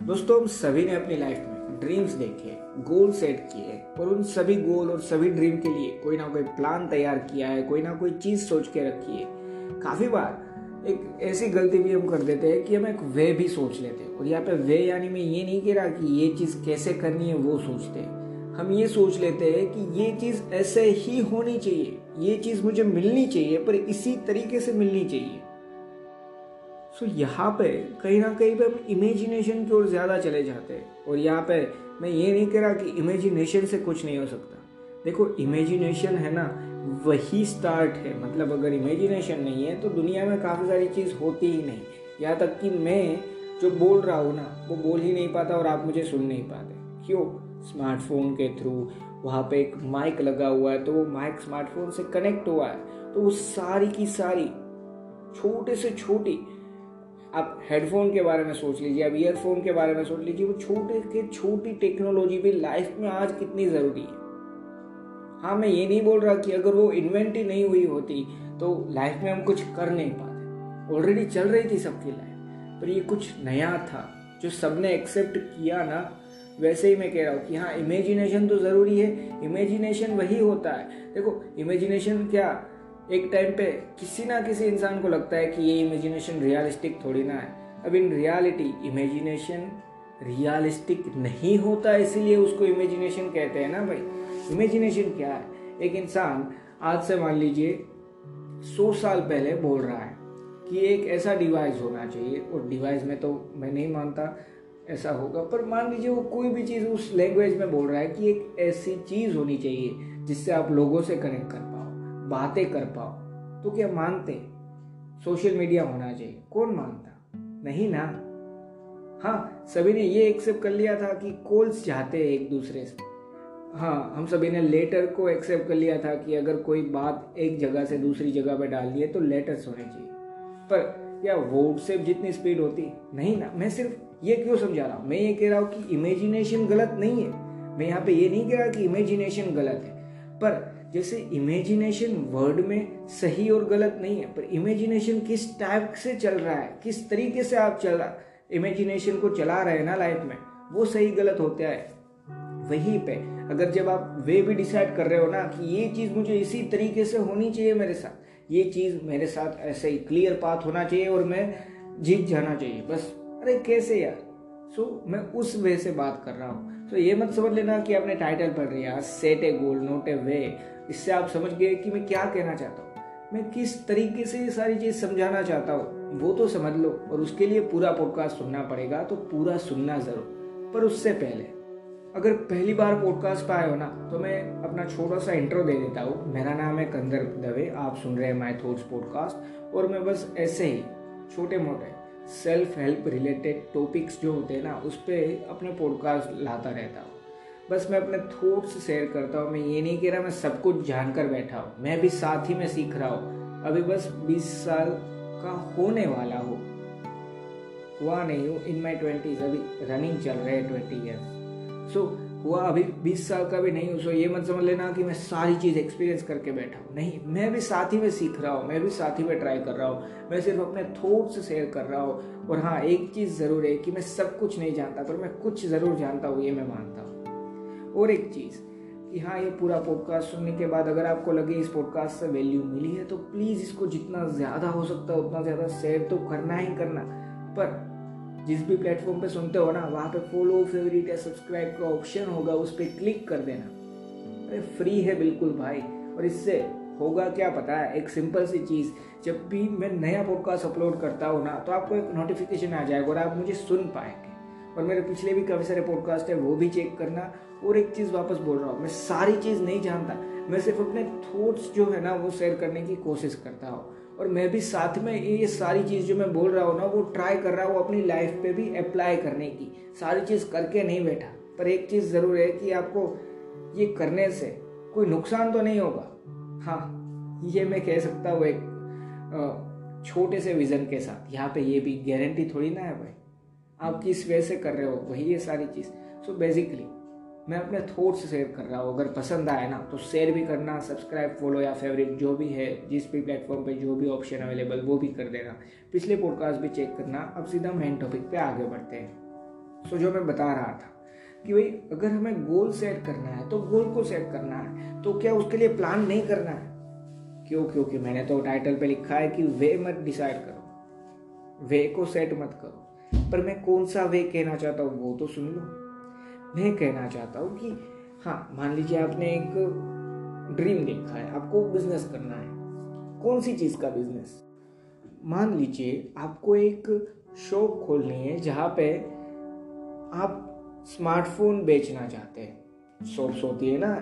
दोस्तों, हम सभी ने अपनी लाइफ में ड्रीम्स देखे गोल सेट किए और उन सभी गोल और सभी ड्रीम के लिए कोई ना कोई प्लान तैयार किया है, कोई ना कोई चीज़ सोच के रखी है। काफ़ी बार एक ऐसी गलती भी हम कर देते हैं कि हम एक वे भी सोच लेते हैं। और यहाँ पे वे यानी मैं ये नहीं कह रहा कि ये चीज़ कैसे करनी है, वो सोचते हैं। हम ये सोच लेते हैं कि ये चीज़ ऐसे ही होनी चाहिए, ये चीज़ मुझे मिलनी चाहिए, पर इसी तरीके से मिलनी चाहिए। सो so, यहाँ पे कहीं ना कहीं पे हम इमेजिनेशन की ओर ज़्यादा चले जाते हैं। और यहाँ पे मैं ये नहीं कह रहा कि इमेजिनेशन से कुछ नहीं हो सकता। देखो इमेजिनेशन है ना वही स्टार्ट है। मतलब अगर इमेजिनेशन नहीं है तो दुनिया में काफ़ी सारी चीज़ होती ही नहीं। यहाँ तक कि मैं जो बोल रहा हूँ ना वो बोल ही नहीं पाता और आप मुझे सुन नहीं पाते। क्यों? स्मार्टफ़ोन के थ्रू वहाँ पे एक माइक लगा हुआ है तो वो माइक स्मार्टफ़ोन से कनेक्ट हुआ है। तो वो सारी की सारी छोटे से छोटी आप हेडफोन के बारे में सोच लीजिए, आप ईयरफोन के बारे में सोच लीजिए, वो छोटे के छोटी टेक्नोलॉजी भी लाइफ में आज कितनी ज़रूरी है। हाँ मैं ये नहीं बोल रहा कि अगर वो इन्वेंट ही नहीं हुई होती तो लाइफ में हम कुछ कर नहीं पाते। ऑलरेडी चल रही थी सबकी लाइफ पर ये कुछ नया था, जो सबने एक्सेप्ट किया ना, वैसे ही मैं कह रहा हूँ कि हाँ इमेजिनेशन तो ज़रूरी है। इमेजिनेशन वही होता है। देखो इमेजिनेशन क्या एक टाइम पे किसी ना किसी इंसान को लगता है कि ये इमेजिनेशन रियलिस्टिक थोड़ी ना है। अब इन रियलिटी इमेजिनेशन रियलिस्टिक नहीं होता, इसीलिए उसको इमेजिनेशन कहते हैं ना भाई। इमेजिनेशन क्या है? एक इंसान आज से मान लीजिए सौ साल पहले बोल रहा है कि एक ऐसा डिवाइस होना चाहिए। और डिवाइस में तो मैं नहीं मानता ऐसा होगा, पर मान लीजिए वो कोई भी चीज़ उस लैंग्वेज में बोल रहा है कि एक ऐसी चीज़ होनी चाहिए जिससे आप लोगों से कनेक्ट कर बातें कर पाओ। तो क्या मानते? सोशल मीडिया होना चाहिए। कौन मानता? नहीं ना? हाँ सभी ने ये एक्सेप्ट कर लिया था कि कॉल्स चाहते हैं एक दूसरे से। हाँ हम सभी ने लेटर को एक्सेप्ट कर लिया था कि अगर कोई बात एक जगह से दूसरी जगह पर डाल दिए तो लेटर्स होने चाहिए। पर क्या व्हाट्सएप जितनी स्पीड होती? नहीं ना। मैं सिर्फ़ ये क्यों समझा रहा हूँ? मैं ये कह रहा हूँ कि इमेजिनेशन गलत नहीं है। मैं यहाँ पे ये नहीं कह रहा कि इमेजिनेशन गलत है। पर जैसे इमेजिनेशन वर्ड में सही और गलत नहीं है पर इमेजिनेशन किस टाइप से चल रहा है किस तरीके से आप चल रहा इमेजिनेशन को चला रहे हैं ना लाइफ में वो सही गलत होता है वहीं पे अगर जब आप वे भी डिसाइड कर रहे हो ना कि ये चीज़ मुझे इसी तरीके से होनी चाहिए मेरे साथ ये चीज़ मेरे साथ ऐसे ही क्लियर पाथ होना चाहिए और मैं जीत जाना चाहिए बस। अरे कैसे यार? सो so, मैं उस वे से बात कर रहा हूँ। तो ये मत समझ लेना कि आपने टाइटल पढ़ लिया सेट ए गोल नोट ए वे इससे आप समझ गए कि मैं क्या कहना चाहता हूँ। मैं किस तरीके से ये सारी चीज़ समझाना चाहता हूँ, वो तो समझ लो, और उसके लिए पूरा पॉडकास्ट सुनना पड़ेगा तो पूरा सुनना ज़रूर। पर उससे पहले, अगर पहली बार पॉडकास्ट पर आए हो ना तो मैं अपना छोटा सा इंट्रो दे देता हूँ। मेरा नाम है कंदर दवे, आप सुन रहे हैं माई थॉट्स पॉडकास्ट और मैं बस ऐसे ही छोटे मोटे सेल्फ हेल्प रिलेटेड टॉपिक्स जो होते हैं ना, उस पर अपने पॉडकास्ट लाता रहता हूँ। बस मैं अपने थॉट्स शेयर करता हूँ, मैं ये नहीं कह रहा मैं सब कुछ जानकर बैठा हूँ। मैं भी साथ ही में सीख रहा हूँ। अभी बस 20 साल का होने वाला हो। हुआ नहीं हूँ इन माई ट्वेंटीज अभी रनिंग चल रहे हैं ट्वेंटी ईयर्स सो हुआ, अभी 20 साल का भी नहीं हूँ सो ये मत समझ लेना कि मैं सारी चीज़ एक्सपीरियंस करके बैठा हूँ। नहीं, मैं भी साथ ही में सीख रहा हूँ, मैं भी साथ ही में ट्राई कर रहा हूँ, मैं सिर्फ़ अपने थॉट्स शेयर कर रहा हूँ, और हाँ एक चीज़ ज़रूर है कि मैं सब कुछ नहीं जानता, पर मैं कुछ ज़रूर जानता हूँ, ये मैं मानता हूँ। और एक चीज़ कि हाँ ये पूरा पॉडकास्ट सुनने के बाद अगर आपको लगे इस पॉडकास्ट से वैल्यू मिली है तो प्लीज़ इसको जितना ज़्यादा हो सकता है, उतना ज़्यादा शेयर तो करना ही करना, पर जिस भी प्लेटफॉर्म पे सुनते हो ना, वहाँ पे फॉलो फेवरेट या सब्सक्राइब का ऑप्शन होगा, उस पर क्लिक कर देना। अरे फ्री है बिल्कुल भाई। और इससे होगा क्या पता? है एक सिंपल सी चीज़, जब भी मैं नया पॉडकास्ट अपलोड करता हूँ ना तो आपको एक नोटिफिकेशन आ जाएगा और आप मुझे सुन पाएँगे। और मेरे पिछले भी काफ़ी सारे पॉडकास्ट है, वो भी चेक करना। और एक चीज़ वापस बोल रहा हूँ, मैं सारी चीज़ नहीं जानता। मैं सिर्फ़ अपने थॉट्स जो है ना, वो शेयर करने की कोशिश करता हूँ। और मैं भी साथ में ये सारी चीज़ जो मैं बोल रहा हूँ ना, वो ट्राई कर रहा हूँ अपनी लाइफ पे भी अप्लाई करने की। सारी चीज़ करके नहीं बैठा। पर एक चीज़ ज़रूर है कि आपको ये करने से कोई नुकसान तो नहीं होगा। हाँ ये मैं कह सकता हूँ एक छोटे से विज़न के साथ। यहाँ पे ये भी गारंटी थोड़ी ना है भाई। आप किस वे से कर रहे हो, वही ये सारी चीज़। सो बेसिकली मैं अपने थॉट्स शेयर कर रहा हूँ। अगर पसंद आए ना तो शेयर भी करना सब्सक्राइब फॉलो या फेवरेट जो भी है, जिस भी प्लेटफॉर्म पे जो भी ऑप्शन अवेलेबल वो भी कर देना। पिछले पॉडकास्ट भी चेक करना। अब सीधा मेन टॉपिक पे आगे बढ़ते हैं। सो जो मैं बता रहा था कि भाई, अगर हमें गोल सेट करना है तो गोल को सेट करना है। तो क्या उसके लिए प्लान नहीं करना है? क्यों? क्योंकि मैंने तो टाइटल पे लिखा है कि वे मत डिसाइड करो। वे को सेट मत करो। पर मैं कौन सा वे कहना चाहता हूँ, वो तो सुन लो। मैं कहना चाहता हूँ कि हाँ मान लीजिए आपने एक ड्रीम देखा है, आपको बिज़नेस करना है। कौन सी चीज़ का बिज़नेस मान लीजिए आपको एक शॉप खोलनी है जहाँ पे आप स्मार्टफ़ोन बेचना चाहते हैं। शॉप्स होती है ना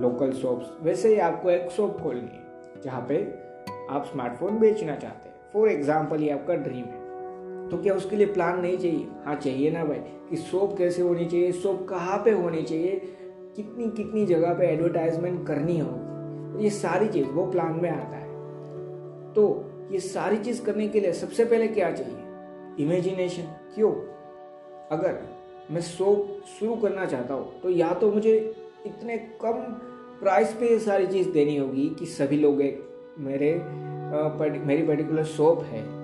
लोकल शॉप्स वैसे ही आपको एक शॉप खोलनी है जहाँ पे आप स्मार्टफ़ोन बेचना चाहते हैं। फॉर एग्ज़ाम्पल ये आपका ड्रीम है। तो क्या उसके लिए प्लान नहीं चाहिए? हाँ चाहिए ना भाई। कि शॉप कैसे होनी चाहिए? शॉप कहाँ पे होनी चाहिए? कितनी कितनी जगह पे एडवर्टाइजमेंट करनी होगी? तो ये सारी चीज़ वो प्लान में आता है। तो ये सारी चीज़ करने के लिए सबसे पहले क्या चाहिए? इमेजिनेशन क्यों? अगर मैं शॉप शुरू करना चाहता हूँ तो या तो मुझे इतने कम प्राइस पे ये सारी चीज़ देनी होगी कि सभी लोग एक मेरे मेरी पर्टिकुलर शॉप है।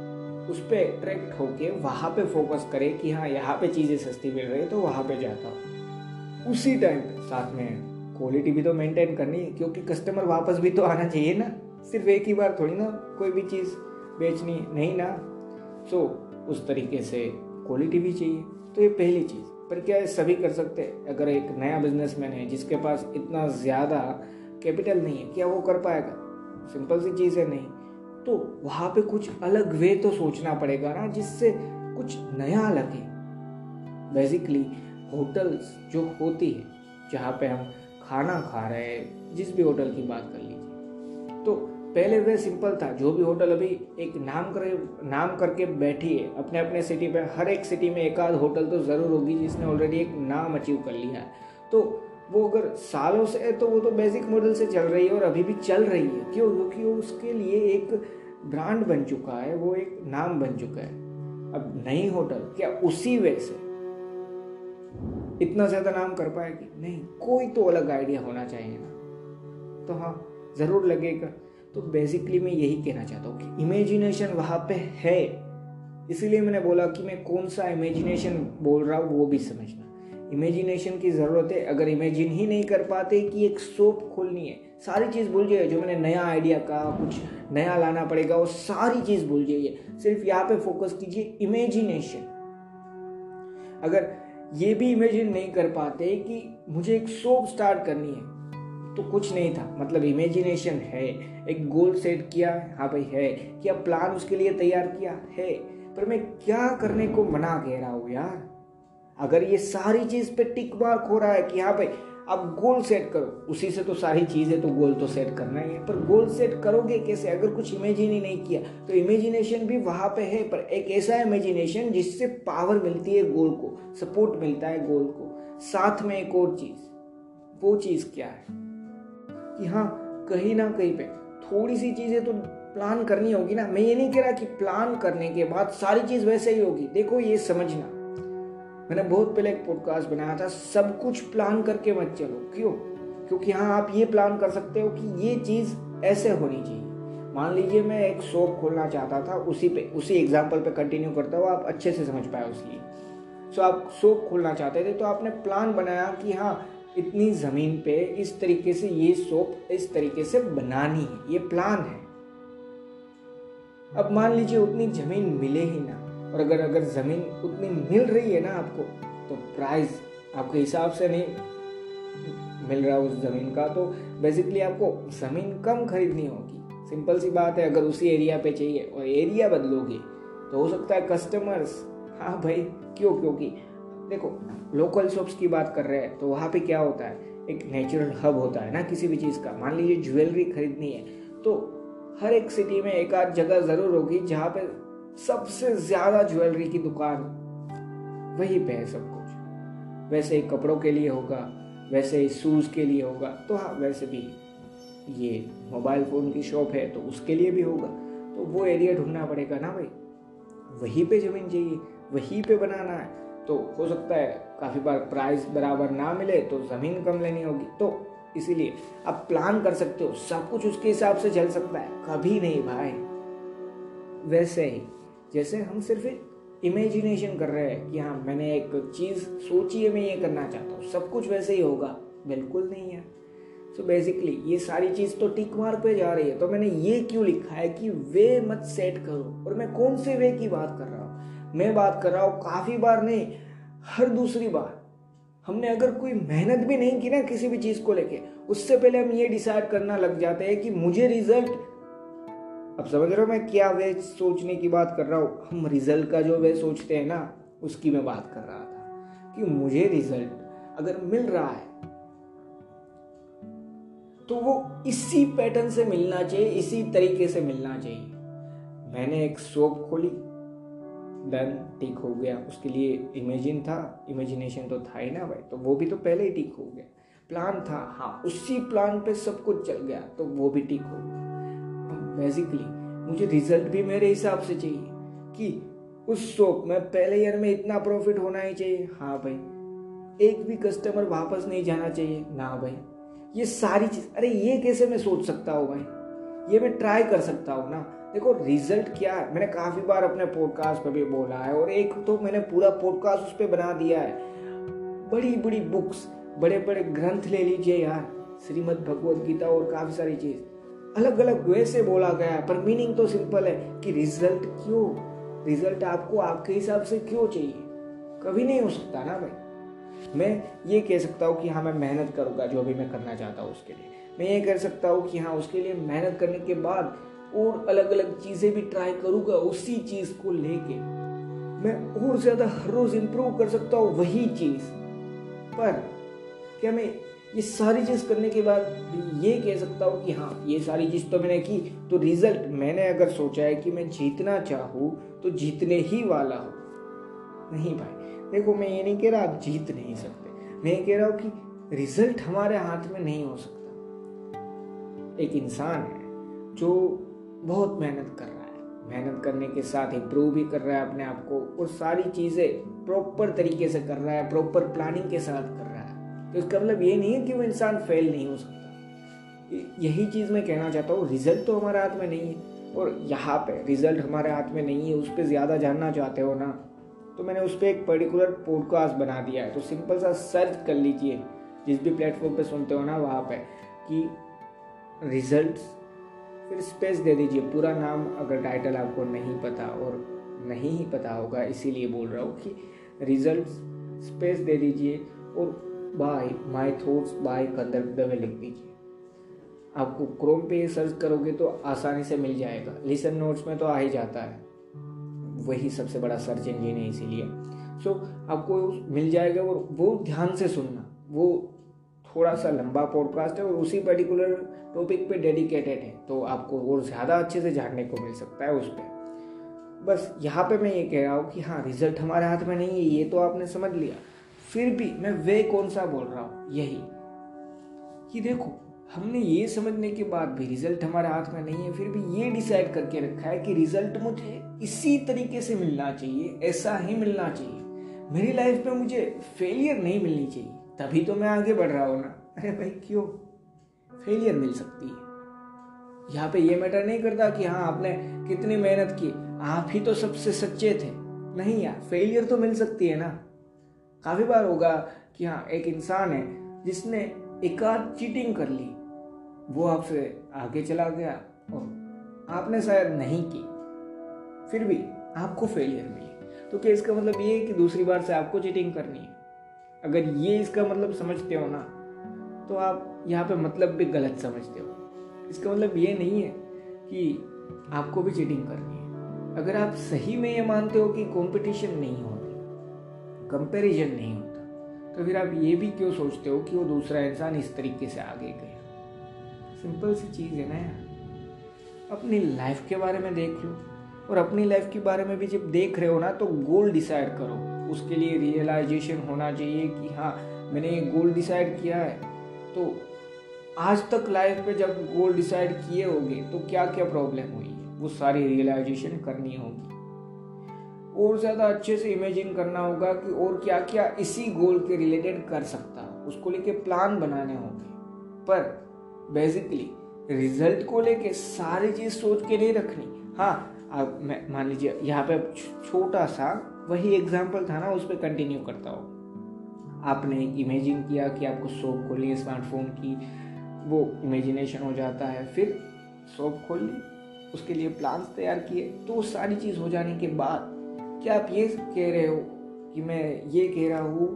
उस पर अट्रैक्ट होके वहाँ पे फोकस करे कि हाँ यहाँ पे चीज़ें सस्ती मिल रही है तो वहाँ पे जाता हूँ। उसी टाइम साथ में क्वालिटी भी तो मेंटेन करनी है क्योंकि कस्टमर वापस भी तो आना चाहिए ना। सिर्फ़ एक ही बार थोड़ी ना कोई भी चीज़ बेचनी नहीं ना। सो so, उस तरीके से क्वालिटी भी चाहिए। तो ये पहली चीज़। पर क्या सभी कर सकते हैं? अगर एक नया बिजनेसमैन है जिसके पास इतना ज़्यादा कैपिटल नहीं है क्या वो कर पाएगा? सिंपल सी चीज़ है नहीं। तो वहाँ पे कुछ अलग वे तो सोचना पड़ेगा ना, जिससे कुछ नया लगे। बेसिकली होटल्स जो होती है, जहाँ पे हम खाना खा रहे हैं, जिस भी होटल की बात कर लीजिए। तो पहले वे सिंपल था, जो भी होटल अभी एक नाम करे, नाम करके बैठी है अपने अपने सिटी पे, हर एक सिटी में एक आध होटल तो ज़रूर होगी जिसने ऑलरेडी एक नाम अचीव कर लिया है। तो वो अगर सालों से है तो वो तो बेसिक मॉडल से चल रही है और अभी भी चल रही है। क्यों? क्योंकि उसके लिए एक ब्रांड बन चुका है, वो एक नाम बन चुका है। अब नई होटल क्या उसी वे से? इतना ज़्यादा नाम कर पाएगी? नहीं, कोई तो अलग आइडिया होना चाहिए ना। तो हाँ ज़रूर लगेगा। तो बेसिकली मैं यही कहना चाहता हूँ कि इमेजिनेशन वहाँ पे है। इसीलिए मैंने बोला कि मैं कौन सा इमेजिनेशन बोल रहा हूँ, वो भी समझना। इमेजिनेशन की ज़रूरत है। अगर इमेजिन ही नहीं कर पाते कि एक सोप खोलनी है, सारी चीज़ भूल जाइए। जो मैंने नया आइडिया कहा कुछ नया लाना पड़ेगा, वो सारी चीज़ भूल जाइए। सिर्फ़ यहाँ पे फोकस कीजिए इमेजिनेशन अगर ये भी इमेजिन नहीं कर पाते कि मुझे एक सोप स्टार्ट करनी है तो कुछ नहीं था। मतलब इमेजिनेशन है। एक गोल सेट किया हाँ भाई है। क्या प्लान उसके लिए तैयार किया? है। पर मैं क्या करने को मना कह रहा हूँ यार? अगर ये सारी चीज़ पे टिक मार्क हो रहा है कि हाँ भाई, अब गोल सेट करो। उसी से तो सारी चीज़ें तो गोल तो सेट करना ही है। पर गोल सेट करोगे कैसे? अगर कुछ इमेजिन ही नहीं किया तो इमेजिनेशन भी वहाँ पे है, पर एक ऐसा इमेजिनेशन जिससे पावर मिलती है गोल को, सपोर्ट मिलता है गोल को। साथ में एक और चीज़, वो चीज़ क्या है? कि हाँ कहीं ना कहीं पे थोड़ी सी चीज़ें तो प्लान करनी होगी ना। मैं ये नहीं कह रहा कि प्लान करने के बाद सारी चीज़ वैसे ही होगी। देखो ये समझना। मैंने बहुत पहले एक पॉडकास्ट बनाया था, सब कुछ प्लान करके मत चलो। क्यों? क्योंकि हाँ आप ये प्लान कर सकते हो कि ये चीज़ ऐसे होनी चाहिए। मान लीजिए मैं एक शॉप खोलना चाहता था, उसी पे, उसी एग्ज़ाम्पल पे कंटिन्यू करता हूँ आप अच्छे से समझ पाए उसलिए सो आप शॉप खोलना चाहते थे तो आपने प्लान बनाया कि हाँ इतनी ज़मीन पे इस तरीके से ये शॉप इस तरीके से बनानी है, ये प्लान है। अब मान लीजिए उतनी ज़मीन मिले ही ना और अगर अगर ज़मीन उतनी मिल रही है ना आपको तो प्राइस आपके हिसाब से नहीं मिल रहा उस ज़मीन का तो बेसिकली आपको ज़मीन कम खरीदनी होगी। सिंपल सी बात है, अगर उसी एरिया पे चाहिए और एरिया बदलोगे तो हो सकता है कस्टमर्स हाँ भाई, क्यों? क्योंकि देखो लोकल शॉप्स की बात कर रहे हैं तो वहाँ पे क्या होता है? एक नेचुरल हब होता है ना किसी भी चीज़ का। मान लीजिए ज्वेलरी खरीदनी है तो हर एक सिटी में एक आध जगह ज़रूर होगी जहाँ पे सबसे ज़्यादा ज्वेलरी की दुकान वहीं पे है सब कुछ। वैसे ही कपड़ों के लिए होगा, वैसे ही शूज़ के लिए होगा तो हाँ वैसे भी ये मोबाइल फ़ोन की शॉप है तो उसके लिए भी होगा। तो वो एरिया ढूंढना पड़ेगा ना भाई। वहीं पे ज़मीन चाहिए, वहीं पे बनाना है। तो हो सकता है काफ़ी बार प्राइस बराबर ना मिले तो ज़मीन कम लेनी होगी। तो इसीलिए आप प्लान कर सकते हो, सब कुछ उसके हिसाब से चल सकता है। कभी नहीं भाई। वैसे ही जैसे हम सिर्फ़ इमेजिनेशन कर रहे हैं कि हाँ मैंने एक चीज़ सोची है, मैं ये करना चाहता हूँ। सब कुछ वैसे ही होगा। बिल्कुल नहीं है। सो so बेसिकली ये सारी चीज़ तो टिक मार्क पे जा रही है। तो मैंने ये क्यों लिखा है कि वे मत सेट करो। और मैं कौन से वे की बात कर रहा हूँ? मैं बात कर रहा हूँ काफ़ी बार नहीं, हर दूसरी बार। हमने अगर कोई मेहनत भी नहीं की ना किसी भी चीज़ को लेके, उससे पहले हम ये डिसाइड करना लग जाते हैं कि मुझे रिज़ल्ट अब समझ रहे हो मैं क्या वे सोचने की बात कर रहा हूँ? हम रिज़ल्ट का जो वे सोचते हैं ना, उसकी मैं बात कर रहा था कि मुझे रिज़ल्ट अगर मिल रहा है तो वो इसी पैटर्न से मिलना चाहिए, इसी तरीके से मिलना चाहिए। मैंने एक शॉप खोली डन टिक हो गया। उसके लिए इमेजिन था इमेजिनेशन तो था ही ना भाई तो वो भी तो पहले ही टिक हो गया। प्लान था हाँ उसी प्लान पे सब कुछ चल गया तो वो भी टिक हो गया। बेसिकली मुझे रिज़ल्ट भी मेरे हिसाब से चाहिए कि उस शॉप में पहले ईयर में इतना प्रॉफिट होना ही चाहिए। हाँ भाई, एक भी कस्टमर वापस नहीं जाना चाहिए। ना भाई, ये सारी चीज़, अरे ये कैसे मैं सोच सकता हूँ भाई? ये मैं ट्राई कर सकता हूँ ना। देखो रिज़ल्ट क्या है? मैंने काफ़ी बार अपने पॉडकास्ट पर भी बोला है और एक तो मैंने पूरा पॉडकास्ट उस पर बना दिया है। बड़ी बड़ी बुक्स बड़े बड़े ग्रंथ ले लीजिए यार। श्रीमद भगवत गीता और काफ़ी सारी चीज़। अलग अलग वे से बोला गया है, पर मीनिंग तो सिंपल है कि रिज़ल्ट क्यों? रिज़ल्ट आपको आपके हिसाब से क्यों चाहिए? कभी नहीं हो सकता ना भाई। मैं ये कह सकता हूँ कि हाँ मैं मेहनत करूँगा जो भी मैं करना चाहता हूँ उसके लिए। मैं ये कह सकता हूँ कि हाँ उसके लिए मेहनत करने के बाद और अलग अलग चीज़ें भी ट्राई करूँगा उसी चीज़ को लेके। मैं और ज़्यादा हर रोज़ इम्प्रूव कर सकता हूँ वही चीज़। पर क्या मैं ये सारी चीज़ करने के बाद ये कह सकता हूँ कि हाँ ये सारी चीज़ तो मैंने की तो रिज़ल्ट मैंने अगर सोचा है कि मैं जीतना चाहूँ तो जीतने ही वाला हूँ। नहीं भाई, देखो मैं ये नहीं कह रहा आप जीत नहीं सकते। मैं ये कह रहा हूँ कि रिज़ल्ट हमारे हाथ में नहीं हो सकता। एक इंसान है जो बहुत मेहनत कर रहा है। मेहनत करने के साथ इम्प्रूव भी कर रहा है अपने आप को और सारी चीज़ें प्रॉपर तरीके से कर रहा है प्रॉपर प्लानिंग के साथ कर रहा है। तो इसका मतलब ये नहीं है कि वो इंसान फेल नहीं हो सकता। यही चीज़ मैं कहना चाहता हूँ रिज़ल्ट तो हमारे हाथ में नहीं है। और यहाँ पे रिज़ल्ट हमारे हाथ में नहीं है, उस पर ज़्यादा जानना चाहते हो ना तो मैंने उस पर एक पर्टिकुलर पॉडकास्ट बना दिया है। तो सिंपल सा सर्च कर लीजिए, जिस भी प्लेटफॉर्म पे सुनते हो ना, वहाँ पे, कि रिज़ल्ट फिर स्पेस दे दीजिए। पूरा नाम अगर टाइटल आपको नहीं पता और नहीं ही पता होगा, इसीलिए बोल रहा हूँ कि रिज़ल्ट स्पेस दे दीजिए। और by my thoughts by Kandar Dave लिख दीजिए। आपको क्रोम पे सर्च करोगे तो आसानी से मिल जाएगा। लिसन नोट्स में तो आ ही जाता है। वही सबसे बड़ा सर्च इंजिन है इसीलिए। सो so, आपको मिल जाएगा और वो ध्यान से सुनना। वो थोड़ा सा लंबा पॉडकास्ट है और उसी पर्टिकुलर टॉपिक पे डेडिकेटेड है। तो आपको और ज़्यादा अच्छे से जानने को मिल सकता है उस पर बस यहाँ पे मैं ये कह रहा हूँ कि हाँ रिज़ल्ट हमारे हाथ में नहीं है ये तो आपने समझ लिया। फिर भी मैं वे कौन सा बोल रहा हूँ? यही। कि देखो, हमने ये समझने के बाद भी रिज़ल्ट हमारे हाथ में नहीं है, फिर भी ये डिसाइड करके रखा है कि रिज़ल्ट मुझे इसी तरीके से मिलना चाहिए, ऐसा ही मिलना चाहिए। मेरी लाइफ में मुझे फेलियर नहीं मिलनी चाहिए। तभी तो मैं आगे बढ़ रहा हूँ ना। अरे भाई, क्यों? फेलियर मिल सकती है। यहाँ पे ये मैटर नहीं करता कि हाँ आपने कितनी मेहनत की। आप ही तो सबसे सच्चे थे। नहीं यार फेलियर तो मिल सकती है ना। काफ़ी बार होगा कि हाँ एक इंसान है जिसने एक आध चीटिंग कर ली। वो आपसे आगे चला गया और आपने शायद नहीं की। फिर भी आपको फेलियर मिली। तो क्या इसका मतलब ये है कि दूसरी बार से आपको चीटिंग करनी है? अगर ये इसका मतलब समझते हो ना तो आप यहाँ पे मतलब भी गलत समझते हो। इसका मतलब ये नहीं है कि आपको भी चीटिंग करनी है। अगर आप सही में ये मानते हो कि कंपटीशन नहीं हो कंपैरिजन नहीं होता। तो फिर आप ये भी क्यों सोचते हो कि वो दूसरा इंसान इस तरीके से आगे गया? सिंपल सी चीज़ है ना यार। अपनी लाइफ के बारे में देख लो। और अपनी लाइफ के बारे में भी जब देख रहे हो ना तो गोल डिसाइड करो। उसके लिए रियलाइजेशन होना चाहिए कि हाँ मैंने ये गोल डिसाइड किया है। तो आज तक लाइफ में जब गोल डिसाइड किए होंगे तो क्या क्या प्रॉब्लम हुई? है वो सारी रियलाइजेशन करनी होगी। और ज़्यादा अच्छे से इमेजिन करना होगा कि और क्या क्या इसी गोल के रिलेटेड कर सकता हूँ। उसको लेके प्लान बनाने होंगे। पर बेसिकली रिज़ल्ट को लेके सारी चीज़ सोच के नहीं रखनी। हाँ आप मान लीजिए, यहाँ पे छोटा सा वही एग्ज़ाम्पल था ना, उस पर कंटिन्यू करता हूँ। आपने इमेजिन किया कि आपको शॉप खोली है स्मार्टफ़ोन की, वो इमेजिनेशन हो जाता है। फिर शॉप खोल ली उसके लिए प्लान्स तैयार किए तो सारी चीज़ हो जाने के बाद क्या आप ये कह रहे हो कि मैं ये कह रहा हूँ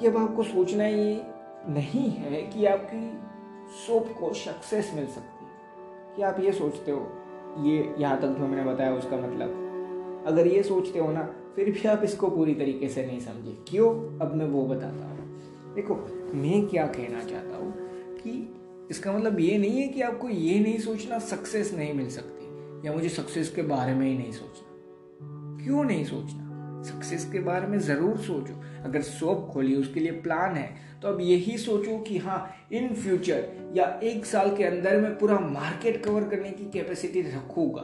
कि अब आपको सोचना ये नहीं है कि आपकी शॉप को सक्सेस मिल सकती है। कि आप ये सोचते हो, ये यहाँ तक जो मैंने बताया उसका मतलब। अगर ये सोचते हो ना, फिर भी आप इसको पूरी तरीके से नहीं समझे। क्यों? अब मैं वो बताता हूँ। देखो, मैं क्या कहना चाहता हूँ कि इसका मतलब ये नहीं है कि आपको ये नहीं सोचना सक्सेस नहीं मिल सकती, या मुझे सक्सेस के बारे में ही नहीं सोचना। क्यों नहीं सोचना? सक्सेस के बारे में ज़रूर सोचो। अगर शॉप खोली उसके लिए प्लान है तो अब यही सोचो कि हाँ इन फ्यूचर या एक साल के अंदर मैं पूरा मार्केट कवर करने की कैपेसिटी रखूँगा।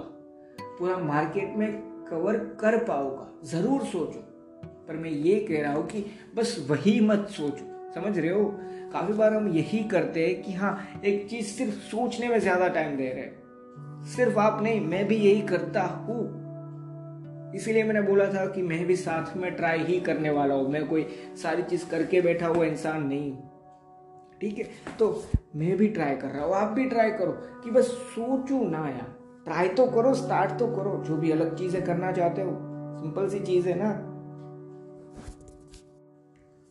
पूरा मार्केट में कवर कर पाऊँगा। ज़रूर सोचो। पर मैं ये कह रहा हूँ कि बस वही मत सोचो। समझ रहे हो? काफ़ी बार हम यही करते हैं कि हाँ एक चीज़ सिर्फ़ सोचने में ज़्यादा टाइम दे रहे हैं। सिर्फ़ आप नहीं, मैं भी यही करता हूँ। इसीलिए मैंने बोला था कि मैं भी साथ में ट्राई ही करने वाला हूँ। मैं कोई सारी चीज़ करके बैठा हुआ इंसान नहीं ठीक है? तो मैं भी ट्राई कर रहा हूँ। आप भी ट्राई करो कि बस सोचो ना यार। ट्राई तो करो स्टार्ट तो करो। जो भी अलग चीज़ें करना चाहते हो। सिंपल सी चीज़ है ना।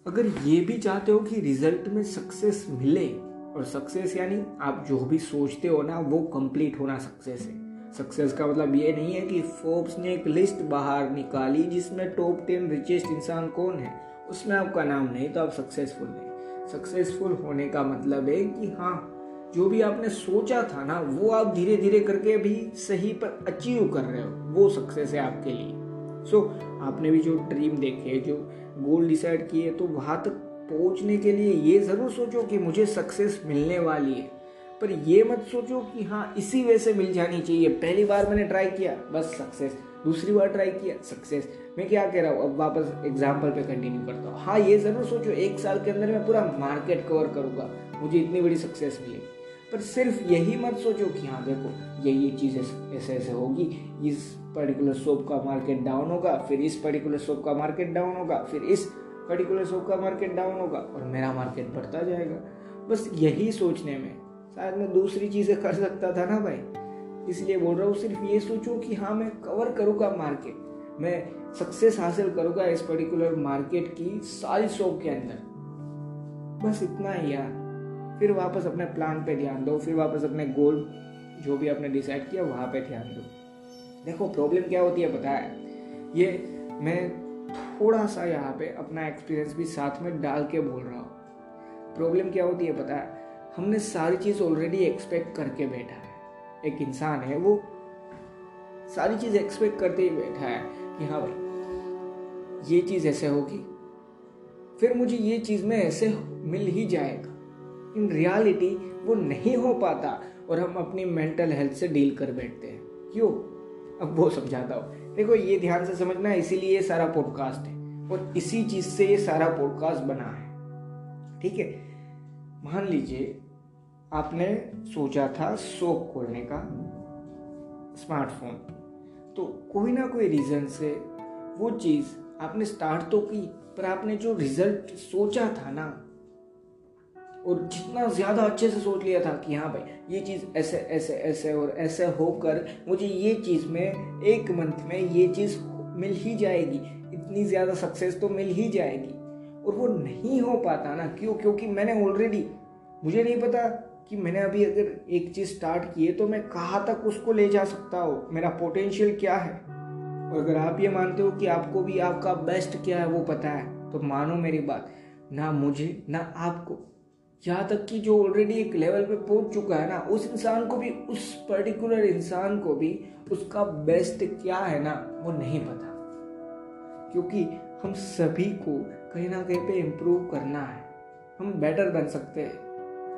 अगर ये भी चाहते हो कि रिज़ल्ट में सक्सेस मिले, और सक्सेस यानी आप जो भी सोचते हो ना, वो कंप्लीट होना सक्सेस है सक्सेस का मतलब ये नहीं है कि फोर्ब्स ने एक लिस्ट बाहर निकाली जिसमें टॉप टेन रिचेस्ट इंसान कौन है। उसमें आपका नाम नहीं तो आप सक्सेसफुल नहीं। सक्सेसफुल होने का मतलब है कि हाँ जो भी आपने सोचा था ना वो आप धीरे धीरे करके भी सही पर अचीव कर रहे हो। वो सक्सेस है आपके लिए। सो so, आपने भी जो ड्रीम देखे जो गोल डिसाइड किए तो वहाँ तक पहुँचने के लिए ये ज़रूर सोचो कि मुझे सक्सेस मिलने वाली है। पर ये मत सोचो कि हाँ इसी वे से मिल जानी चाहिए। पहली बार मैंने ट्राई किया, बस सक्सेस दूसरी बार ट्राई किया सक्सेस मैं क्या कह रहा हूँ, अब वापस एग्ज़ाम्पल पे कंटिन्यू करता हूँ। हाँ ये ज़रूर सोचो, एक साल के अंदर मैं पूरा मार्केट कवर करूँगा। मुझे इतनी बड़ी सक्सेस मिलेगी पर सिर्फ़ यही मत सोचो कि हाँ देखो ये ये चीज़ ऐसे ऐसे होगी। इस पर्टिकुलर शॉप का मार्केट डाउन होगा, फिर इस पर्टिकुलर शॉप का मार्केट डाउन होगा, फिर इस पर्टिकुलर शॉप का मार्केट डाउन होगा, और मेरा मार्केट बढ़ता जाएगा। बस यही सोचने में शायद मैं दूसरी चीज़ें कर सकता था ना भाई। इसलिए बोल रहा हूँ, सिर्फ़ ये सोचो कि हाँ मैं कवर करूँगा मार्केट मैं सक्सेस हासिल करूँगा इस पर्टिकुलर मार्केट की सारी शॉप के अंदर। बस इतना ही यार। फिर वापस अपने प्लान पे ध्यान दो, फिर वापस अपने गोल जो भी आपने डिसाइड किया, वहाँ पे ध्यान दो। देखो प्रॉब्लम क्या होती है पता है? ये मैं थोड़ा सा यहाँ पे अपना एक्सपीरियंस भी साथ में डाल के बोल रहा हूँ। प्रॉब्लम क्या होती है पता है? हमने सारी चीज़ ऑलरेडी एक्सपेक्ट करके बैठा है। एक इंसान है, वो सारी चीज़ एक्सपेक्ट करते ही बैठा है कि हाँ भाई, ये चीज़ ऐसे होगी, फिर मुझे ये चीज़ में ऐसे मिल ही जाएगा। इन रियलिटी वो नहीं हो पाता और हम अपनी मेंटल हेल्थ से डील कर बैठते हैं। क्यों? अब वो समझाता हूँ। देखो, ये ध्यान से समझना है इसीलिए ये सारा पॉडकास्ट है और इसी चीज़ से ये सारा पॉडकास्ट बना है। ठीक है? मान लीजिए आपने सोचा था शॉप खोलने का स्मार्टफ़ोन। तो कोई ना कोई रीज़न से वो चीज़ आपने स्टार्ट तो की, पर आपने जो रिज़ल्ट सोचा था ना, और जितना ज़्यादा अच्छे से सोच लिया था कि हाँ भाई, ये चीज़ ऐसे ऐसे ऐसे और ऐसे होकर मुझे ये चीज़ में, एक मंथ में ये चीज़ मिल ही जाएगी, इतनी ज़्यादा सक्सेस तो मिल ही जाएगी। और वो नहीं हो पाता ना, क्यों? क्योंकि मैंने ऑलरेडी मुझे नहीं पता कि मैंने अभी अगर एक चीज़ स्टार्ट की है तो मैं कहाँ तक उसको ले जा सकता हूँ? मेरा पोटेंशियल क्या है? और अगर आप ये मानते हो कि आपको भी आपका बेस्ट क्या है, वो पता है तो मानो मेरी बात। ना मुझे, ना आपको। यहाँ तक कि जो ऑलरेडी एक लेवल पे पहुँच चुका है ना, उस इंसान को भी, उस पर्टिकुलर इंसान को भी उसका बेस्ट क्या है ना, वो नहीं पता। क्योंकि हम सभी को कहीं ना कहीं पे इम्प्रूव करना है। हम बेटर बन सकते हैं।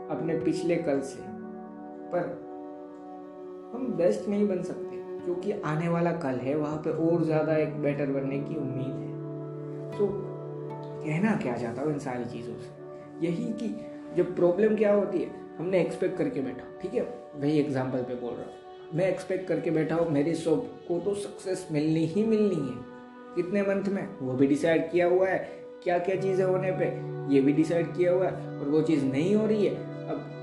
अपने पिछले कल से। पर हम बेस्ट नहीं बन सकते, क्योंकि आने वाला कल है, वहाँ पे और ज़्यादा एक बेटर बनने की उम्मीद है। तो कहना क्या चाहता हूँ इन सारी चीज़ों से? यही कि जब प्रॉब्लम क्या होती है, हमने एक्सपेक्ट करके बैठा ठीक है? वही एग्ज़ाम्पल पे बोल रहा हूँ। मैं एक्सपेक्ट करके बैठा हूँ, मेरी शॉप को तो सक्सेस मिलनी ही मिलनी है। कितने मंथ में? वो भी डिसाइड किया हुआ है क्या क्या चीज़ें होने पे, ये भी डिसाइड किया हुआ है, और वो चीज़ नहीं हो रही है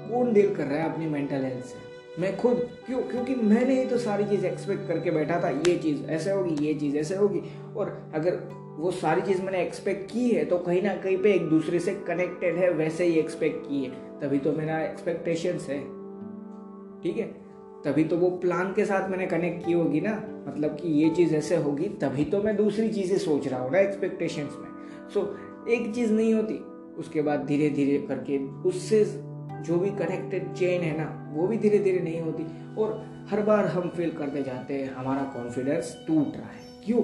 कौन डील कर रहा है अपनी मेंटल हेल्थ से? मैं खुद क्यों क्योंकि मैंने ही तो सारी चीज़ एक्सपेक्ट करके बैठा था ये चीज़ ऐसे होगी ये चीज़ ऐसे होगी। और अगर वो सारी चीज़ मैंने एक्सपेक्ट की है तो कहीं ना कहीं पे एक दूसरे से कनेक्टेड है वैसे ही एक्सपेक्ट की है। तभी तो मेरा एक्सपेक्टेशंस है। ठीक है? तभी तो वो प्लान के साथ मैंने कनेक्ट की होगी ना। मतलब कि ये चीज़ ऐसे होगी तभी तो मैं दूसरी चीज़ें सोच रहा हूँ ना एक्सपेक्टेशंस में। सो so, एक चीज़ नहीं होती उसके बाद धीरे धीरे करके उससे जो भी कनेक्टेड चेन है ना, वो भी धीरे धीरे नहीं होती। और हर बार हम फील करते जाते हैं, हमारा कॉन्फिडेंस टूट रहा है। क्यों?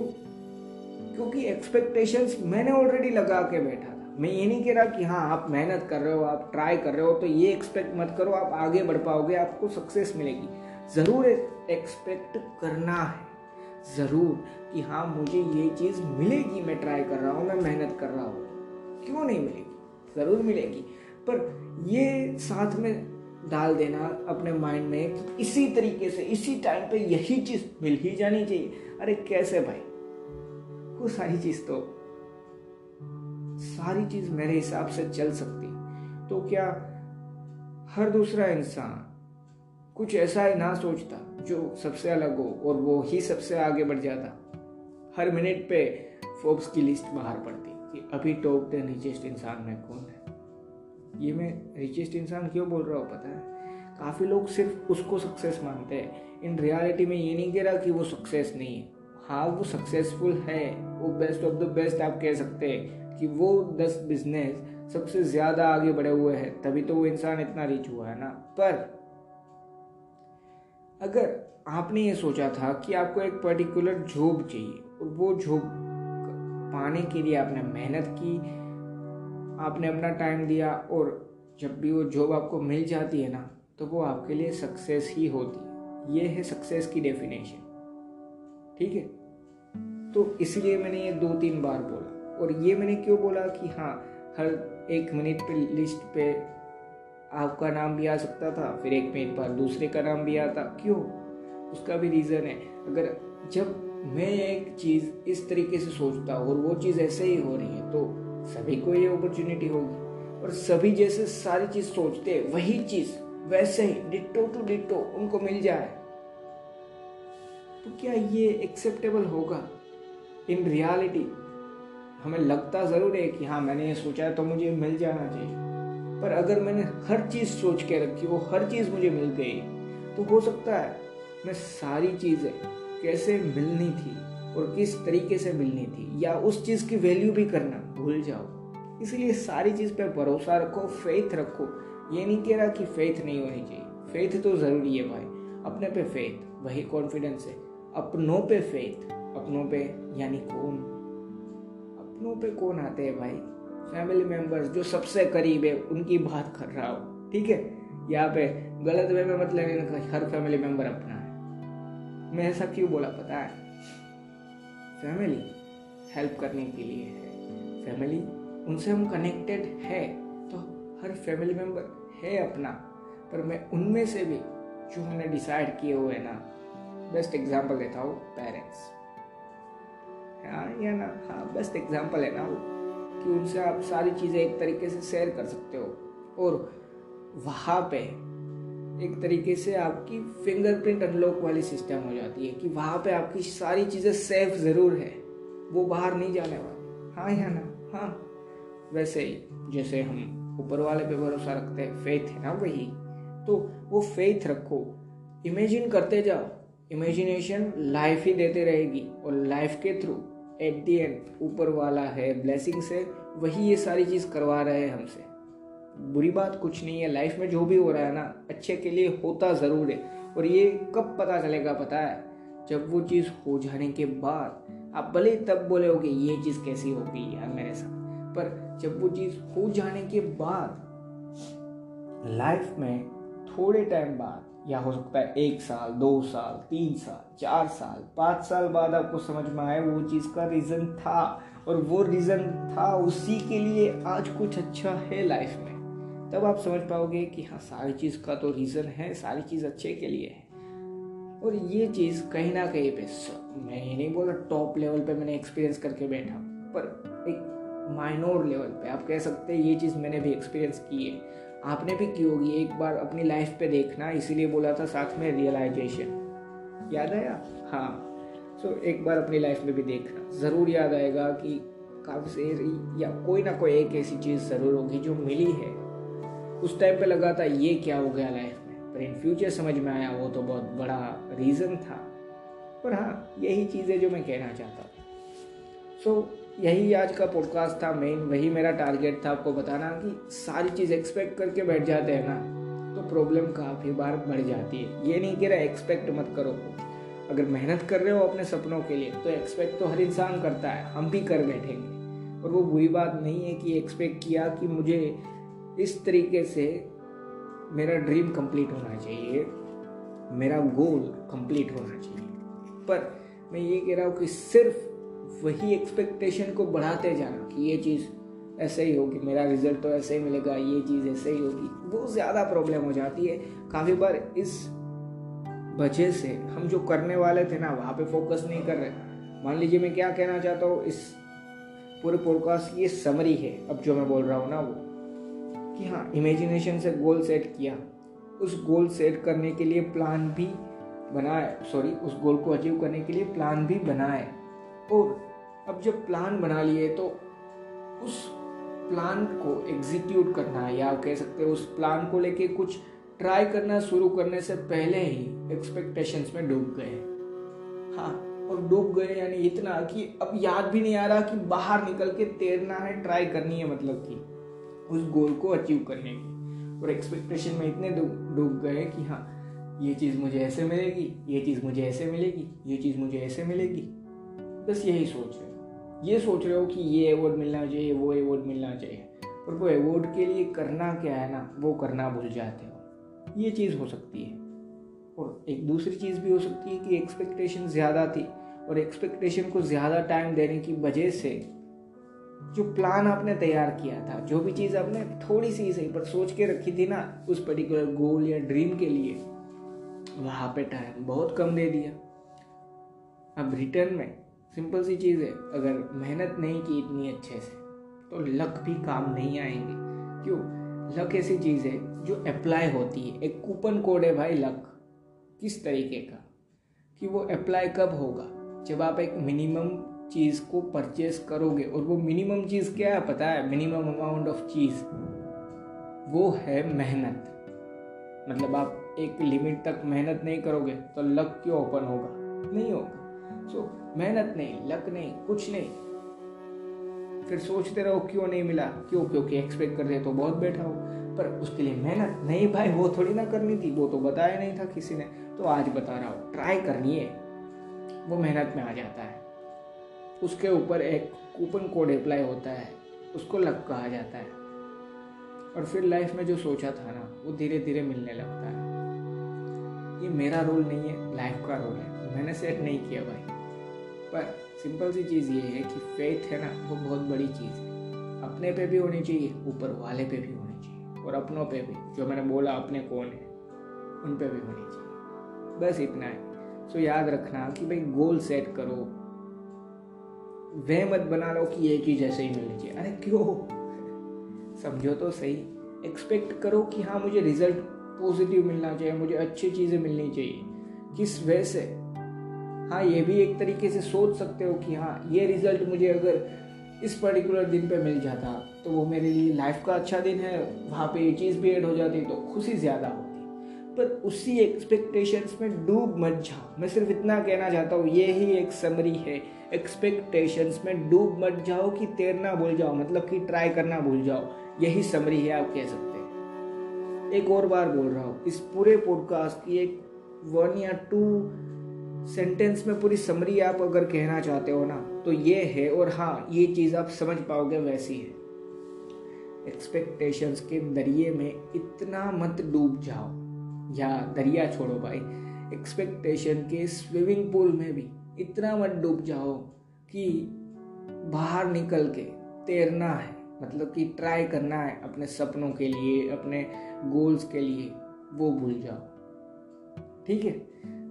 क्योंकि एक्सपेक्टेशंस मैंने ऑलरेडी लगा के बैठा था। मैं ये नहीं कह रहा कि हाँ आप मेहनत कर रहे हो, आप ट्राई कर रहे हो तो ये एक्सपेक्ट मत करो, आप आगे बढ़ पाओगे, आपको सक्सेस मिलेगी। ज़रूर एक्सपेक्ट करना है। ज़रूर कि हाँ मुझे ये चीज़ मिलेगी, मैं ट्राई कर रहा हूँ, मैं मेहनत कर रहा हूँ। क्यों नहीं मिलेगी? ज़रूर मिलेगी। पर ये साथ में डाल देना अपने माइंड में कि इसी तरीके से, इसी टाइम पे यही चीज़ मिल ही जानी चाहिए। अरे कैसे भाई? वो सारी चीज़ तो सारी चीज़ मेरे हिसाब से चल सकती। तो क्या हर दूसरा इंसान कुछ ऐसा ही ना सोचता जो सबसे अलग हो और वो ही सबसे आगे बढ़ जाता? हर मिनट पे फोर्ब्स की लिस्ट बाहर पड़ती कि अभी टॉप टेन रिचेस्ट इंसान में कौन है? ये मैं रिचेस्ट इंसान क्यों बोल रहा हूँ, पता है? काफ़ी लोग सिर्फ़ उसको सक्सेस मानते हैं। इन रियलिटी में ये नहीं कह रहा कि वो सक्सेस नहीं है। हाँ वो सक्सेसफुल है। वो बेस्ट ऑफ़ द बेस्ट आप कह सकते हैं कि वो दस बिज़नेस सबसे ज़्यादा आगे बढ़े हुए हैं, तभी तो वो इंसान इतना रिच हुआ है ना। पर अगर आपने ये सोचा था कि आपको एक पर्टिकुलर जॉब चाहिए और वो जॉब पाने के लिए आपने मेहनत की आपने अपना टाइम दिया और जब भी वो जॉब आपको मिल जाती है ना तो वो आपके लिए सक्सेस ही होती है। ये है सक्सेस की डेफिनेशन ठीक है? तो इसलिए मैंने ये दो तीन बार बोला। और ये मैंने क्यों बोला कि हाँ हर एक मिनट पे लिस्ट पे आपका नाम भी आ सकता था, फिर एक मिनट बाद दूसरे का नाम भी आता। क्यों? उसका भी रीज़न है। अगर जब मैं एक चीज़ इस तरीके से सोचता हूँ और वो चीज़ ऐसे ही हो रही है तो सभी को ये अपॉर्चुनिटी होगी। और सभी जैसे सारी चीज़ सोचते हैं, वही चीज़, वैसे ही डिट्टो टू डिट्टो उनको मिल जाए। तो क्या ये एक्सेप्टेबल होगा? इन रियलिटी हमें लगता ज़रूर है कि हाँ मैंने ये सोचा है तो मुझे मिल जाना चाहिए। पर अगर मैंने हर चीज़ सोच के रखी, वो हर चीज़ मुझे मिल गई तो हो सकता है मैं सारी चीज़ें कैसे मिलनी थी और किस तरीके से मिलनी थी या उस चीज़ की वैल्यू भी करना, भूल जाओ। इसलिए सारी चीज़ पे भरोसा रखो फेथ रखो। ये नहीं कह रहा कि फेथ नहीं होनी चाहिए। फेथ तो ज़रूरी है भाई। अपने पे फेथ वही कॉन्फिडेंस है। अपनों पे फेथ अपनों पे यानी कौन? अपनों पे कौन आते हैं भाई? फैमिली मेंबर्स जो सबसे करीब है, उनकी बात कर रहा हो। ठीक है? यहाँ पे गलत वे में मतलब हर फैमिली मेंबर अपना है। मैं ऐसा क्यों बोला, पता है? फैमिली हेल्प करने के लिए है। फैमिली, उनसे हम कनेक्टेड है तो हर फैमिली मेंबर है अपना। पर मैं उनमें से भी जो हमने डिसाइड किए हुए ना बेस्ट एग्ज़ाम्पल देता हूँ पेरेंट्स हाँ या ना हाँ बेस्ट एग्ज़ाम्पल है ना वो, कि उनसे आप सारी चीज़ें एक तरीके से शेयर कर सकते हो। और वहाँ पे एक तरीके से आपकी फिंगरप्रिंट अनलॉक वाली सिस्टम हो जाती है कि वहाँ पे आपकी सारी चीज़ें सेफ़ ज़रूर है। वो बाहर नहीं जाने वाली। हाँ या ना? हाँ। वैसे ही जैसे हम ऊपर वाले पे भरोसा रखते हैं फेथ है ना वही। तो वो फेथ रखो। इमेजिन करते जाओ। इमेजिनेशन लाइफ ही देते रहेगी और लाइफ के थ्रू एट दी एंड ऊपर वाला है ब्लेसिंग से वही ये सारी चीज़ करवा रहे हैं हमसे। बुरी बात कुछ नहीं है लाइफ में जो भी हो रहा है ना, अच्छे के लिए होता ज़रूर है। और ये कब पता चलेगा, पता है? जब वो चीज़ हो जाने के बाद। आप भले तब बोले हो कि ये चीज़ कैसी हो गई यार मेरे साथ, पर जब वो चीज़ हो जाने के बाद लाइफ में थोड़े टाइम बाद, या हो सकता है एक साल, दो साल, तीन साल, चार साल, पाँच साल बाद आपको समझ में आए वो चीज़ का रीज़न था। और वो रीज़न था उसी के लिए आज कुछ अच्छा है लाइफ में। तब आप समझ पाओगे कि हाँ सारी चीज़ का तो रीज़न है सारी चीज़ अच्छे के लिए है। और ये चीज़ कहीं ना कहीं पे मैं ये नहीं बोल टॉप लेवल पे मैंने एक्सपीरियंस करके बैठा पर एक माइनोर लेवल पे आप कह सकते हैं ये चीज़ मैंने भी एक्सपीरियंस की है। आपने भी की होगी एक बार अपनी लाइफ पे देखना इसीलिए बोला था साथ में रियलाइजेशन याद आया? हाँ। सो so, एक बार अपनी लाइफ में भी देखना। ज़रूर याद आएगा कि काफ़ी या कोई ना कोई एक ऐसी चीज़ ज़रूर होगी जो मिली है। उस टाइम पे लगा था ये क्या हो गया लाइफ में? पर इन फ्यूचर समझ में आया वो तो बहुत बड़ा रीज़न था। पर हाँ यही चीज़ जो मैं कहना चाहता हूँ। सो so, यही आज का पॉडकास्ट था मेन वही मेरा टारगेट था आपको बताना कि सारी चीज़ एक्सपेक्ट करके बैठ जाते हैं ना तो प्रॉब्लम काफ़ी बार बढ़ जाती है। ये नहीं कह रहा एक्सपेक्ट मत करो। अगर मेहनत कर रहे हो अपने सपनों के लिए तो एक्सपेक्ट तो हर इंसान करता है हम भी कर बैठेंगे। और वो बुरी बात नहीं है कि एक्सपेक्ट किया कि मुझे इस तरीके से मेरा ड्रीम कंप्लीट होना चाहिए। मेरा गोल कंप्लीट होना चाहिए। पर मैं ये कह रहा हूँ कि सिर्फ़ वही एक्सपेक्टेशन को बढ़ाते जाना कि ये चीज़ ऐसे ही होगी, मेरा रिज़ल्ट तो ऐसे ही मिलेगा, ये चीज़ ऐसे ही होगी, वो ज़्यादा प्रॉब्लम हो जाती है। काफ़ी बार इस वजह से हम जो करने वाले थे ना, वहाँ पे फोकस नहीं कर रहे। मान लीजिए मैं क्या कहना चाहता हूँ, इस पूरे पॉडकास्ट की समरी है। अब जो मैं बोल रहा हूँ ना, वो। कि हाँ इमेजिनेशन से गोल सेट किया। उस गोल सेट करने के लिए प्लान भी बनाए सॉरी उस गोल को अचीव करने के लिए प्लान भी बनाए। और अब जब प्लान बना लिए तो उस प्लान को एग्जीक्यूट करना या कह सकते हैं उस प्लान को लेके कुछ ट्राई करना शुरू करने से पहले ही एक्सपेक्टेशंस में डूब गए। हाँ और डूब गए यानी इतना कि अब याद भी नहीं आ रहा कि बाहर निकल के तैरना है ट्राई करनी है मतलब कि। उस गोल को अचीव करने की। और एक्सपेक्टेशन में इतने डूब गए कि हाँ ये चीज़ मुझे ऐसे मिलेगी, ये चीज़ मुझे ऐसे मिलेगी, ये चीज़ मुझे ऐसे मिलेगी। बस यही सोच रहे हो। ये सोच रहे हो कि ये अवॉर्ड मिलना चाहिए, वो अवार्ड मिलना चाहिए। पर वो अवॉर्ड के लिए करना क्या है ना, वो करना भूल जाते हो। ये चीज़ हो सकती है। और एक दूसरी चीज़ भी हो सकती है कि एक्सपेक्टेशन ज़्यादा थी। और एक्सपेक्टेशन को ज़्यादा टाइम देने की वजह से जो प्लान आपने तैयार किया था, जो भी चीज़ आपने थोड़ी सी सही पर सोच के रखी थी ना, उस पर्टिकुलर गोल या ड्रीम के लिए, वहाँ पे टाइम बहुत कम दे दिया। अब रिटर्न में सिंपल सी चीज़ है, अगर मेहनत नहीं की इतनी अच्छे से तो लक भी काम नहीं आएँगे। क्यों? लक ऐसी चीज़ है जो अप्लाई होती है। एक कूपन कोड है भाई लक किस तरीके का? कि वो अप्लाई कब होगा? जब आप एक मिनिमम चीज़ को परचेस करोगे और वो मिनिमम चीज़ क्या है पता है? मिनिमम अमाउंट ऑफ़ चीज़ वो है मेहनत। मतलब आप एक लिमिट तक मेहनत नहीं करोगे तो लक क्यों ओपन होगा? नहीं होगा। सो so, मेहनत नहीं लक नहीं कुछ नहीं। फिर सोचते रहो क्यों नहीं मिला? क्यों? क्योंकि एक्सपेक्ट कर रहे तो बहुत बैठा हो। पर उसके लिए मेहनत नहीं भाई वो थोड़ी ना करनी थी। वो तो बताया नहीं था किसी ने। तो आज बता रहा हूँ ट्राई करनी है। वो मेहनत में आ जाता है। उसके ऊपर एक कूपन कोड अप्लाई होता है, उसको लक कहा जाता है। और फिर लाइफ में जो सोचा था ना, वो धीरे धीरे मिलने लगता है। ये मेरा रोल नहीं है लाइफ का रोल है। मैंने सेट नहीं किया भाई। पर सिंपल सी चीज़ ये है कि फेथ है ना, वो बहुत बड़ी चीज़ है। अपने पे भी होनी चाहिए, ऊपर वाले पे भी होनी चाहिए। और अपनों पे भी। जो मैंने बोला, अपने कौन है, उन पे भी होनी चाहिए। बस इतना है। सो याद रखना कि भाई गोल सेट करो वह मत बना लो कि ये चीज़ ऐसे ही मिलनी चाहिए अरे क्यों? समझो तो सही। एक्सपेक्ट करो कि हाँ मुझे रिज़ल्ट पॉजिटिव मिलना चाहिए, मुझे अच्छी चीज़ें मिलनी चाहिए। किस वजह से? हाँ ये भी एक तरीके से सोच सकते हो कि हाँ ये रिज़ल्ट मुझे अगर इस पर्टिकुलर दिन पे मिल जाता तो वो मेरे लिए लाइफ का अच्छा दिन है, वहाँ पे ये चीज़ भी ऐड हो जाती तो खुशी ज़्यादा। हो पर उसी एक्सपेक्टेशंस में डूब मत जाओ। मैं सिर्फ़ इतना कहना चाहता हूँ, ये ही एक समरी है। एक्सपेक्टेशंस में डूब मत जाओ कि तैरना भूल जाओ मतलब कि ट्राई करना भूल जाओ। यही समरी है, आप कह सकते हैं। एक और बार बोल रहा हूँ, इस पूरे पॉडकास्ट की एक वन या टू सेंटेंस में पूरी समरी आप अगर कहना चाहते हो ना तो ये है और हाँ ये चीज़ आप समझ पाओगे वैसी है। एक्सपेक्टेशंस के दरिए में इतना मत डूब जाओ। या दरिया छोड़ो भाई। एक्सपेक्टेशन के स्विमिंग पूल में भी इतना मत डूब जाओ कि बाहर निकल के तैरना है। मतलब कि ट्राई करना है अपने सपनों के लिए, अपने गोल्स के लिए, वो भूल जाओ। ठीक है?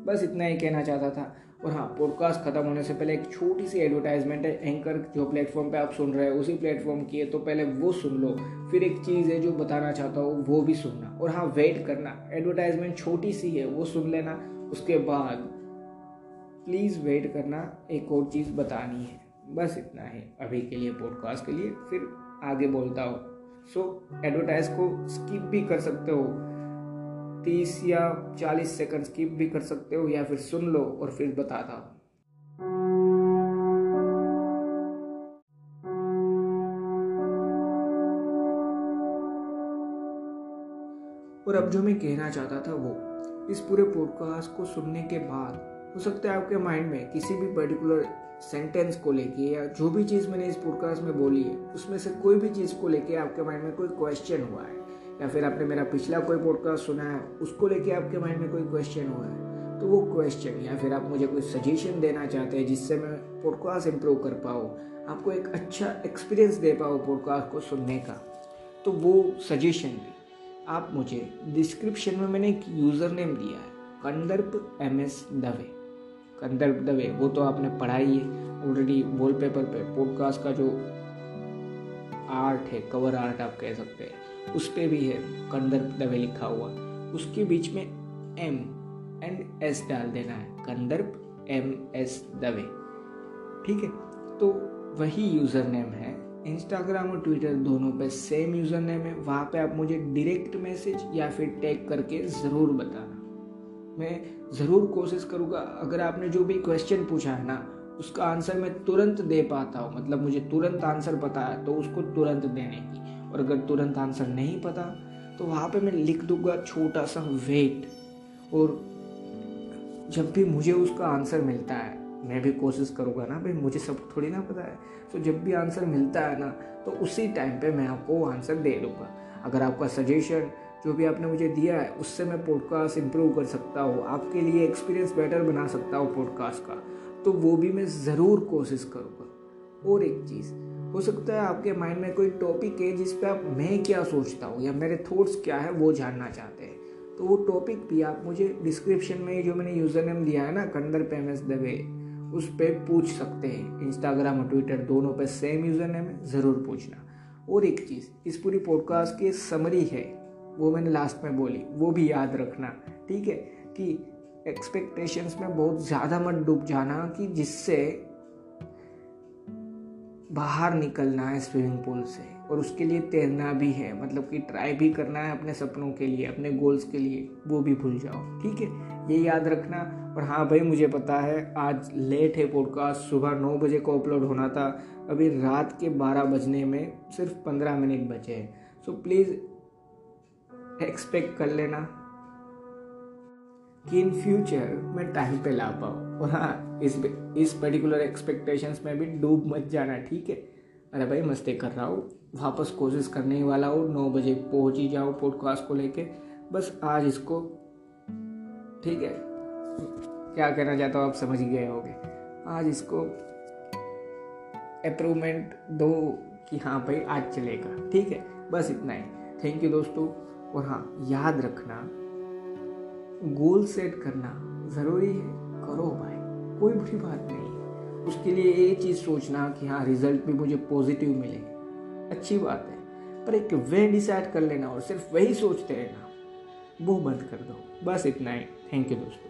बस इतना ही कहना चाहता था। और हाँ पॉडकास्ट खत्म होने से पहले एक छोटी सी एडवर्टाइजमेंट है एंकर जो प्लेटफॉर्म पे आप सुन रहे हैं, उसी प्लेटफॉर्म की है तो पहले वो सुन लो। फिर एक चीज़ है जो बताना चाहता हूँ, वो भी सुनना। और हाँ वेट करना। एडवर्टाइजमेंट छोटी सी है, वो सुन लेना। उसके बाद प्लीज़ वेट करना, एक और चीज़ बतानी है। बस इतना है। अभी के लिए पॉडकास्ट के लिए फिर आगे बोलता हूँ। सो एडवर्टाइज को स्किप भी कर सकते हो। तीस या चालीस सेकंड स्किप भी कर सकते हो या फिर सुन लो और फिर बताता हूँ और अब जो मैं कहना चाहता था वो, इस पूरे पॉडकास्ट को सुनने के बाद, हो सकता है आपके माइंड में किसी भी पर्टिकुलर सेंटेंस को लेके या जो भी चीज़ मैंने इस पॉडकास्ट में बोली है, उसमें से कोई भी चीज़ को लेके आपके माइंड में कोई क्वेश्चन हुआ है। या फिर आपने मेरा पिछला कोई पॉडकास्ट सुना है, उसको लेके आपके माइंड में कोई क्वेश्चन हुआ है तो वो क्वेश्चन या फिर आप मुझे कोई सजेशन देना चाहते हैं जिससे मैं पॉडकास्ट इम्प्रूव कर पाऊँ, आपको एक अच्छा एक्सपीरियंस दे पाऊँ पॉडकास्ट को सुनने का तो वो सजेशन भी आप मुझे डिस्क्रिप्शन में मैंने एक यूज़र नेम दिया है कंदर्प एम एस दवे कंदर्प दवे वो तो आपने पढ़ाई है ऑलरेडी वॉलपेपर पे पॉडकास्ट का जो आर्ट है कवर आर्ट आप कह सकते हैं। उस पर भी है कंदर्प दवे लिखा हुआ। उसके बीच में एम एंड एस डाल देना है कंदर्प एम एस दवे। ठीक है? तो वही यूज़र नेम है। इंस्टाग्राम और ट्विटर दोनों पे सेम यूज़र नेम है। वहाँ पे आप मुझे डायरेक्ट मैसेज या फिर टैग करके ज़रूर बताना। मैं ज़रूर कोशिश करूँगा, अगर आपने जो भी क्वेश्चन पूछा है ना, उसका आंसर मैं तुरंत दे पाता हूँ। मतलब मुझे तुरंत आंसर पता है तो उसको तुरंत देने की। और अगर तुरंत आंसर नहीं पता तो वहाँ पे मैं लिख दूँगा छोटा सा वेट और जब भी मुझे उसका आंसर मिलता है, मैं भी कोशिश करूँगा ना, भाई मुझे सब थोड़ी ना पता है। तो जब भी आंसर मिलता है ना तो उसी टाइम पे मैं आपको आंसर दे दूँगा। अगर आपका सजेशन जो भी आपने मुझे दिया है, उससे मैं पॉडकास्ट इम्प्रूव कर सकता हूँ, आपके लिए एक्सपीरियंस बेटर बना सकता हूँ पॉडकास्ट का तो वो भी मैं ज़रूर कोशिश करूँगा। और एक चीज़ हो सकता है आपके माइंड में कोई टॉपिक है जिस पर आप मैं क्या सोचता हूँ या मेरे थॉट्स क्या है वो जानना चाहते हैं। तो वो टॉपिक भी आप मुझे डिस्क्रिप्शन में जो मैंने यूज़र नेम दिया है ना, कंदर पेमेंस दवे उस पर पूछ सकते हैं। इंस्टाग्राम और ट्विटर दोनों पर सेम यूज़र नेम है, ज़रूर पूछना। और एक चीज़, इस पूरी पॉडकास्ट की समरी है, वो मैंने लास्ट में बोली, वो भी याद रखना, ठीक है? कि एक्सपेक्टेशंस में बहुत ज़्यादा मत डूब जाना कि जिससे बाहर निकलना है स्विमिंग पूल से और उसके लिए तैरना भी है। मतलब कि ट्राई भी करना है अपने सपनों के लिए, अपने गोल्स के लिए, वो भी भूल जाओ। ठीक है? ये याद रखना। और हाँ भाई, मुझे पता है, आज लेट है पॉडकास्ट सुबह नौ बजे को अपलोड होना था। अभी रात के बारह बजने में सिर्फ़ पंद्रह मिनट बचे हैं। सो प्लीज़ एक्सपेक्ट कर लेना कि इन फ्यूचर मैं टाइम पे ला पाऊँ। और हाँ इस इस पर्टिकुलर एक्सपेक्टेशंस में भी डूब मत जाना, ठीक है? अरे भाई, मस्ती कर रहा हूँ। वापस कोशिश करने ही वाला हो। नौ बजे पहुँच ही जाओ पॉडकास्ट को लेके। बस आज इसको, ठीक है? क्या कहना चाहता हूँ आप, समझ गए होगे। आज इसको अप्रूवमेंट दो कि हाँ भाई, आज चलेगा, ठीक है? बस इतना ही। थैंक यू दोस्तों। और हाँ याद रखना गोल सेट करना ज़रूरी है। करो भाई, कोई बुरी बात नहीं। उसके लिए ये चीज़ सोचना कि हाँ रिज़ल्ट भी मुझे पॉजिटिव मिले। अच्छी बात है, पर एक वे डिसाइड कर लेना और सिर्फ़ वही सोचते रहना, वो बंद कर दो। बस इतना ही। थैंक यू दोस्तों।